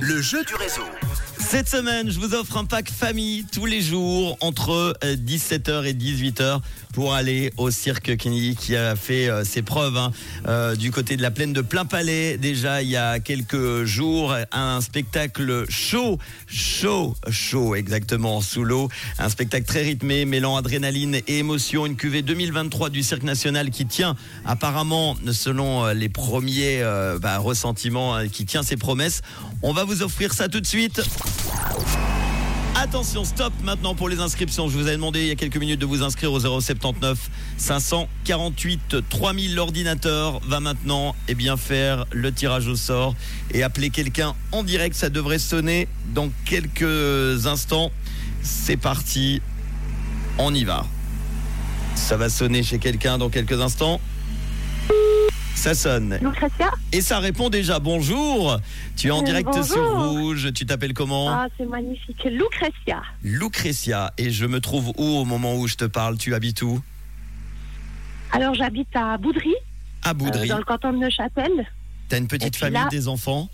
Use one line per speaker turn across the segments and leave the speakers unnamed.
Le jeu du réseau.
Cette semaine, je vous offre un pack famille tous les jours entre euh, 17h et 18h pour aller au cirque Kenny qui a fait euh, ses preuves hein, euh, du côté de la plaine de Plein Palais. Déjà, il y a quelques jours, un spectacle chaud, chaud, chaud exactement, sous l'eau. Un spectacle très rythmé, mêlant adrénaline et émotion. Une cuvée 2023 du Cirque National qui tient apparemment, selon euh, les premiers euh, bah, ressentiments, euh, qui tient ses promesses. On va vous offrir ça tout de suite. Attention, stop maintenant pour les inscriptions. Je vous avais demandé il y a quelques minutes de vous inscrire au 079 548 3000. L'ordinateur va maintenant eh bien, faire le tirage au sort et appeler quelqu'un en direct. Ça devrait sonner dans quelques instants. C'est parti. On y va. Ça va sonner chez quelqu'un dans quelques instants. Ça sonne.
Lucretia
Et ça répond déjà. Bonjour. Tu es en
Euh,
direct
bonjour.
sur Rouge. Tu t'appelles comment
Ah, c'est magnifique. Lucretia.
Lucretia, et je me trouve où au moment où je te parle? Tu habites où?
Alors, j'habite à Boudry,
À
euh,
Boudry.
dans le canton de Neuchâtel.
T'as une
et
petite famille,
là-
des enfants?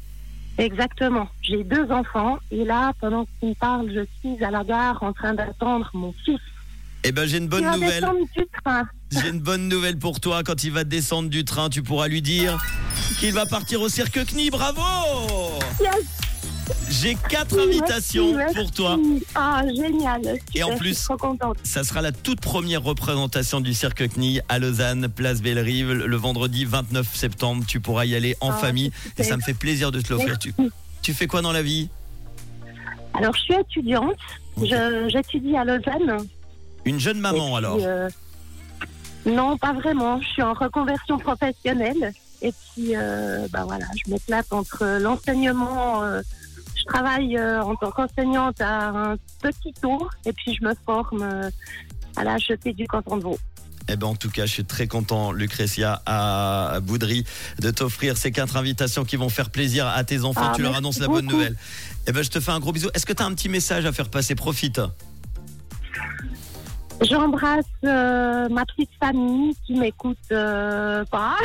Exactement. J'ai deux enfants. Et là, pendant qu'on parle, je suis à la gare en train d'attendre mon fils.
Eh ben j'ai une bonne
va
nouvelle. J'ai une bonne nouvelle pour toi. Quand il va descendre du train, tu pourras lui dire qu'il va partir au cirque Knie. Bravo
Yes,
J'ai quatre
merci,
invitations
merci.
pour toi.
Ah, génial.
Et en plus-
Je suis trop contente.
Ça sera la toute première représentation du cirque Knie à Lausanne, place Bellerive, le vendredi 29 septembre. Tu pourras y aller en
Ah,
famille et ça me fait plaisir de te l'offrir. Tu, tu fais quoi dans la vie?
Alors, je suis étudiante. J'étudie à Lausanne.
Une jeune maman
puis,
alors?
euh, Non, pas vraiment. Je suis en reconversion professionnelle. Et puis, euh, bah voilà, je m'éclate entre l'enseignement. euh, je travaille euh, en tant qu'enseignante à un petit tour. Et puis, je me forme à la HET du canton de Vaud.
Eh ben en tout cas, je suis très content, Lucretia, à Boudry, de t'offrir ces quatre invitations qui vont faire plaisir à tes enfants.
Ah,
tu leur annonces la bonne
beaucoup.
nouvelle. Eh ben je te fais un gros bisou. Est-ce que tu as un petit message à faire passer? Profite.
J'embrasse euh, ma petite famille qui m'écoute euh, pas,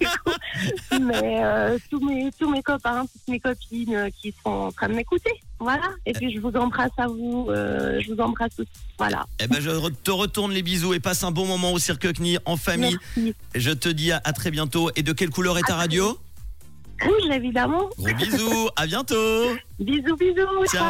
mais euh, tous mes tous mes copains, toutes mes copines qui sont en train de m'écouter. Voilà. Et puis je vous embrasse à vous. je vous embrasse aussi. Voilà.
Eh ben je te retourne les bisous et passe un bon moment au Cirque Knie en famille.
Merci.
Je te dis à, à très bientôt. Et de quelle couleur est ta radio?
Rouge évidemment.
Gros bisous, à bientôt.
Bisous bisous.
Ciao.